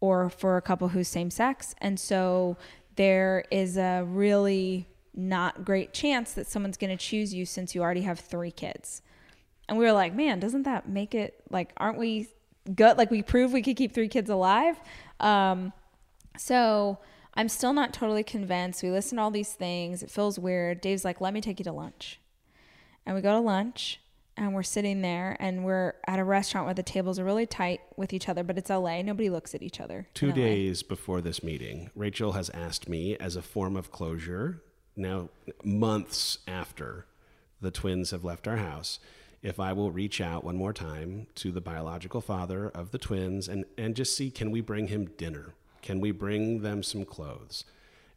or for a couple who's same sex. And so there is a really not great chance that someone's going to choose you since you already have three kids. And we were like, man, doesn't that make it like, aren't we good? Like, we prove we could keep three kids alive. Um, so I'm still not totally convinced. We listen to all these things. It feels weird. Dave's like, let me take you to lunch. And we go to lunch and we're sitting there and we're at a restaurant where the tables are really tight with each other, but it's LA. Nobody looks at each other. Two days before this meeting, Rachel has asked me as a form of closure, now months after the twins have left our house, if I will reach out one more time to the biological father of the twins and, and just see can we bring him dinner? Can we bring them some clothes?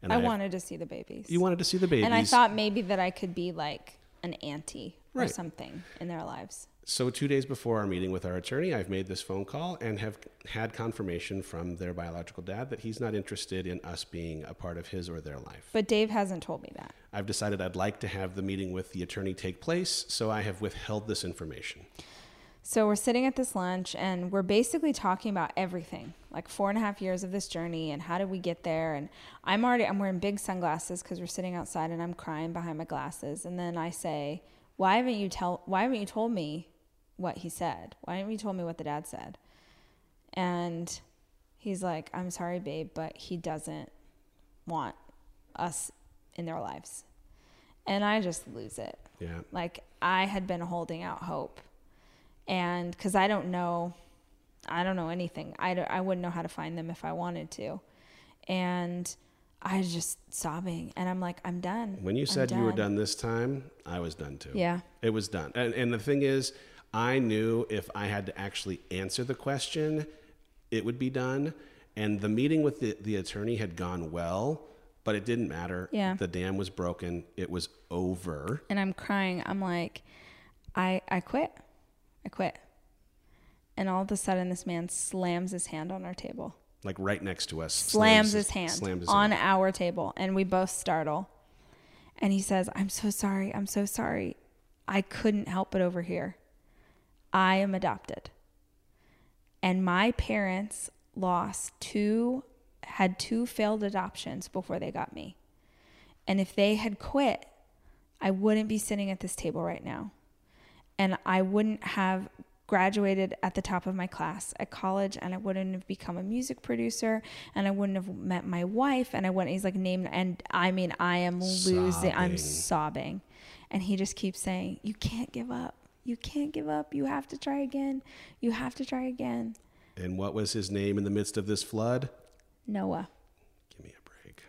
And I wanted to see the babies. you wanted to see the babies. and I thought maybe that I could be like an auntie or Right. something in their lives. So, two days before our meeting with our attorney, I've made this phone call and have had confirmation from their biological dad that he's not interested in us being a part of his or their life. But Dave hasn't told me that. I've decided I'd like to have the meeting with the attorney take place, so I have withheld this information. So we're sitting at this lunch and we're basically talking about everything, like four and a half years of this journey and how did we get there. And I'm already I'm wearing big sunglasses because we're sitting outside and I'm crying behind my glasses. And then I say, "Why haven't you tell Why haven't you told me what he said? Why haven't you told me what the dad said?" And he's like, "I'm sorry, babe, but he doesn't want us in their lives." And I just lose it. Yeah. Like I had been holding out hope. And because I don't know, I don't know anything. I, don't- I wouldn't know how to find them if I wanted to. And I was just sobbing. And I'm like, I'm done. When you said you were done this time, I was done too. Yeah. It was done. And, and the thing is, I knew if I had to actually answer the question, it would be done. And the meeting with the, the attorney had gone well, but it didn't matter. Yeah. The dam was broken. It was over. And I'm crying. I'm like, I, I quit. I quit. And all of a sudden, this man slams his hand on our table. Like right next to us. slams his hand slams his on hand. our table and we both startle and he says i'm so sorry i'm so sorry i couldn't help it over here i am adopted and my parents lost two had two failed adoptions before they got me and if they had quit i wouldn't be sitting at this table right now and I wouldn't have graduated at the top of my class at college and I wouldn't have become a music producer and I wouldn't have met my wife and I wouldn't he's like named and I mean I am losing I'm Sobbing. sobbing and he just keeps saying you can't give up you can't give up you have to try again you have to try again And what was his name in the midst of this flood? Noah Give me a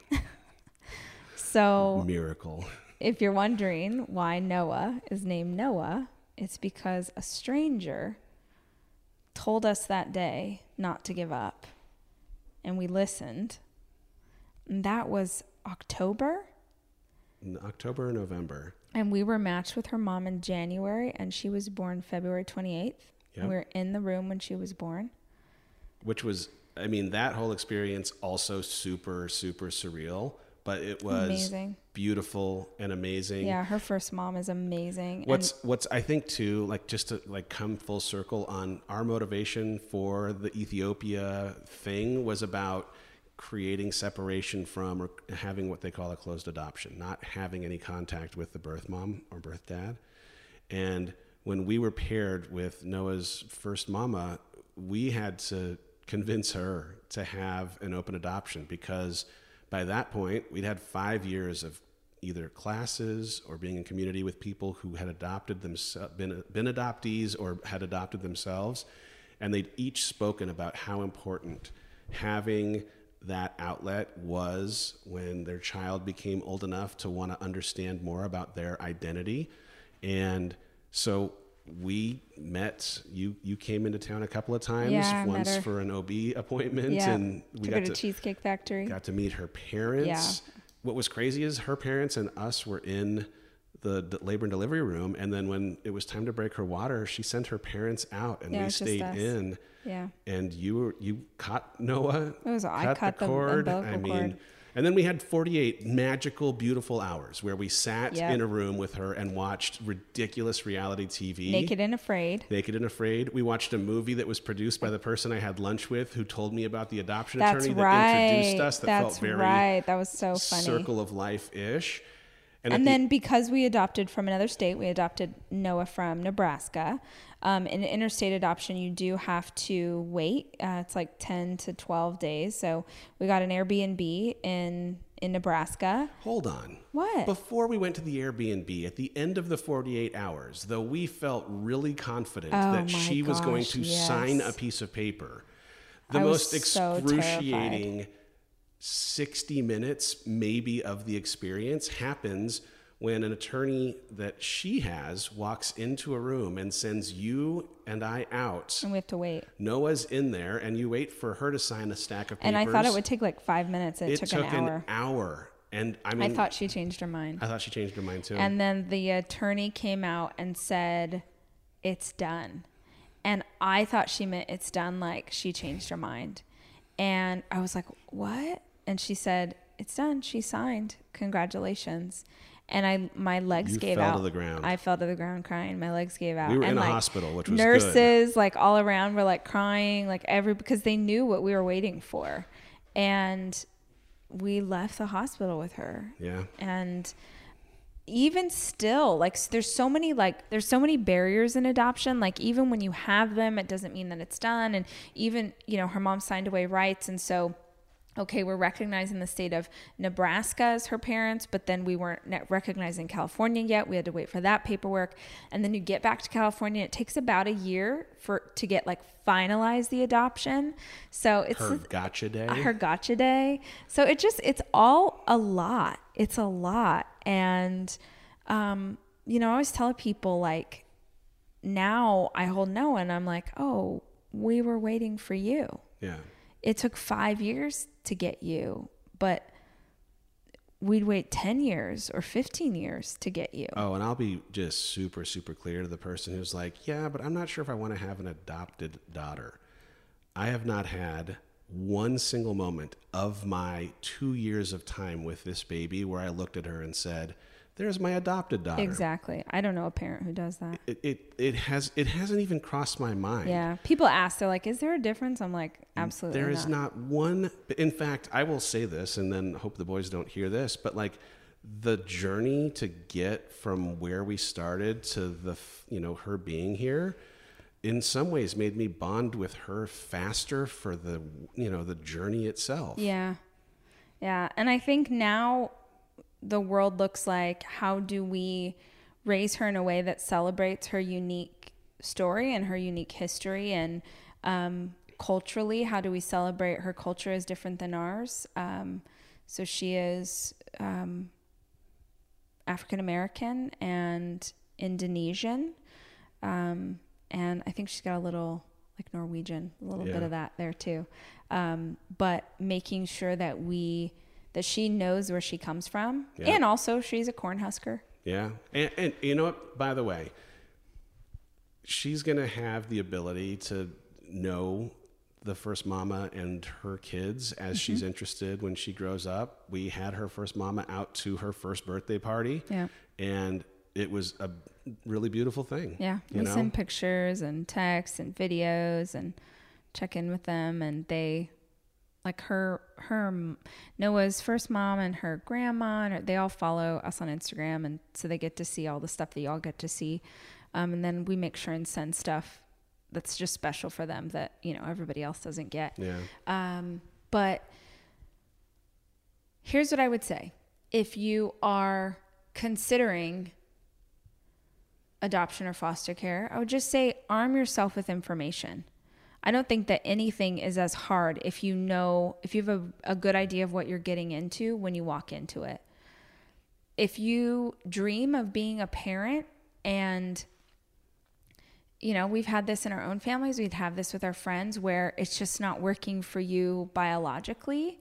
break. so Miracle. if you're wondering why Noah is named Noah, it's because a stranger told us that day not to give up. And we listened. And that was October. In October or November. And we were matched with her mom in January, and she was born February 28th. Yeah. And we were in the room when she was born. which was i mean that whole experience also super super surreal but it was Amazing. Beautiful and amazing Yeah, her first mom is amazing. what's what's i think too like just to like come full circle on our motivation for the ethiopia thing was about creating separation from or having what they call a closed adoption not having any contact with the birth mom or birth dad and when we were paired with Noah's first mama, we had to convince her to have an open adoption because by that point, we'd had five years of either classes or being in community with people who had adopted themselves, been, been adoptees or had adopted themselves. And they'd each spoken about how important having that outlet was when their child became old enough to want to understand more about their identity. And so we met. You you came into town a couple of times. Yeah, once for an OB appointment, yeah. and we Took got her to to Cheesecake Factory. got to meet her parents. What was crazy is her parents and us were in the labor and delivery room, and then when it was time to break her water, she sent her parents out, and Yeah, we stayed in. Yeah. And you were you caught Noah. It was- I cut the umbilical I mean, cord. And then we had 48 magical, beautiful hours where we sat Yep. in a room with her and watched ridiculous reality TV. Naked and Afraid. Naked and Afraid. We watched a movie that was produced by the person I had lunch with who told me about the adoption That's attorney right. that introduced us that That's felt very right. That was so funny. circle of life ish. And, And, at the- then because we adopted from another state, we adopted Noah from Nebraska. Um, in interstate adoption, you do have to wait. Uh, it's like 10 to 12 days. So we got an Airbnb in in Nebraska. hold on. What? Before we went to the Airbnb, at the end of the 48 hours, though we felt really confident Oh that she was going gosh, to sign a piece of paper, the I most so excruciating 60 minutes, maybe, of the experience happens when an attorney that she has walks into a room and sends you and I out. And we have to wait. Noah's in there, and you wait for her to sign a stack of papers. And I thought it would take like five minutes. And it, It took, took an hour. hour. And I mean, I thought she changed her mind. I thought she changed her mind too. And then the attorney came out and said, It's done. And I thought she meant it's done, like she changed her mind. And I was like, What? And she said, It's done. She signed. Congratulations. And I, my legs You gave fell out. to the ground. I fell to the ground crying. My legs gave out. We were and in a hospital, which was good. nurses, like all around, were like crying, like every because they knew what we were waiting for, and we left the hospital with her yeah. and even still like there's so many like there's so many barriers in adoption like even when you have them it doesn't mean that it's done and even you know her mom signed away rights and so okay we're recognizing the state of nebraska as her parents but then we weren't recognizing california yet we had to wait for that paperwork and then you get back to california it takes about a year for to get like finalize the adoption so it's Her gotcha day. her gotcha day. So it just it's all a lot. It's a lot. And um, you know, I always tell people like now I hold Noah and I'm like, oh, we were waiting for you. yeah. It took five years to get you, but we'd wait 10 years or 15 years to get you. Oh, and I'll be just super, super clear to the person who's like, yeah, but I'm not sure if I want to have an adopted daughter. I have not had one single moment of my two years of time with this baby where I looked at her and said, there's my adopted daughter. Exactly. I don't know a parent who does that. It, it, it has it hasn't even crossed my mind. Yeah. People ask, they're like, is there a difference? I'm like, absolutely not. There is not. not one. In fact, I will say this, and then hope the boys don't hear this, but like the journey to get from where we started to the, you know, her being here, in some ways made me bond with her faster for the, you know, the journey itself. Yeah. Yeah. And I think now the world looks like how do we raise her in a way that celebrates her unique story and her unique history? And um, culturally how do we celebrate her culture is different than ours? Um, so she is um, african american and indonesian. Um, and i think she's got a little like norwegian a little bit of that there too. Um, but making sure that we that she knows where she comes from Yeah. and also she's a cornhusker Yeah. And, and you know what? By the way, she's going to have the ability to know the first mama and her kids as she's Mm-hmm. interested when she grows up. We had her first mama out to her first birthday party. Yeah. And it was a really beautiful thing. Yeah, we know? send pictures and texts and videos and check in with them, and they like her her Noah's first mom and her grandma, and they all follow us on Instagram, and so they get to see all the stuff that y'all get to see, um, and then we make sure and send stuff that's just special for them that you know everybody else doesn't get. Yeah. Um, but here's what I would say if you are considering adoption or foster care, I would just say arm yourself with information. I don't think that anything is as hard if you know, if you have a, a good idea of what you're getting into when you walk into it. If you dream of being a parent and you know, we've had this in our own families, we'd have this with our friends where it's just not working for you biologically.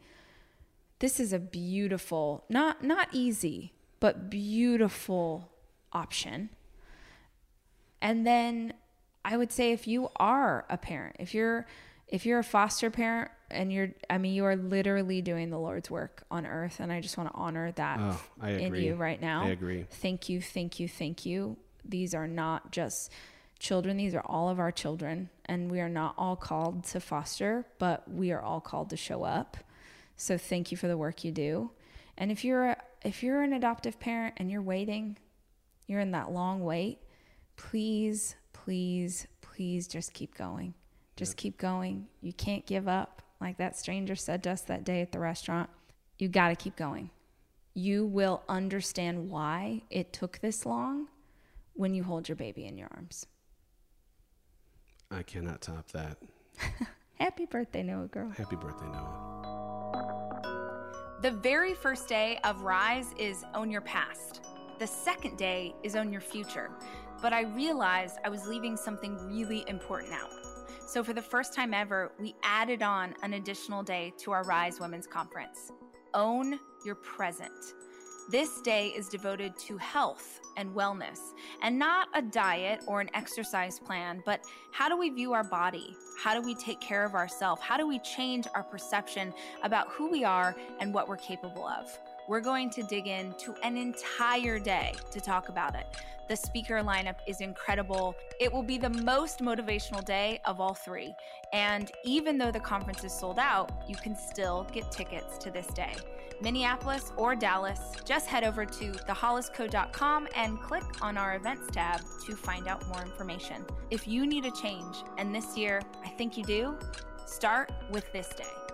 This is a beautiful, not not easy, but beautiful option. And then I would say if you are a parent, if you're if you're a foster parent and you're I mean you are literally doing the Lord's work on earth and I just want to honor that Oh, I in you right now. I agree. Thank you, thank you, thank you. These are not just children, these are all of our children and we are not all called to foster, but we are all called to show up. So thank you for the work you do. And if you're a, if you're an adoptive parent and you're waiting, you're in that long wait, please, please, please just keep going. Just yep. keep going. You can't give up. Like that stranger said to us that day at the restaurant, you got to keep going. You will understand why it took this long when you hold your baby in your arms. I cannot top that. Happy birthday, Noah girl. Happy birthday, Noah. The very first day of Rise is Own Your Past. The second day is Own Your Future. But I realized I was leaving something really important out. So, for the first time ever, we added on an additional day to our Rise Women's Conference. Own Your Present. This day is devoted to health and wellness, and not a diet or an exercise plan, but how do we view our body? How do we take care of ourselves? How do we change our perception about who we are and what we're capable of? We're going to dig into an entire day to talk about it. The speaker lineup is incredible. It will be the most motivational day of all three. And even though the conference is sold out, you can still get tickets to this day. Minneapolis or Dallas, just head over to thehollisco.com and click on our events tab to find out more information. If you need a change, and this year I think you do, start with this day.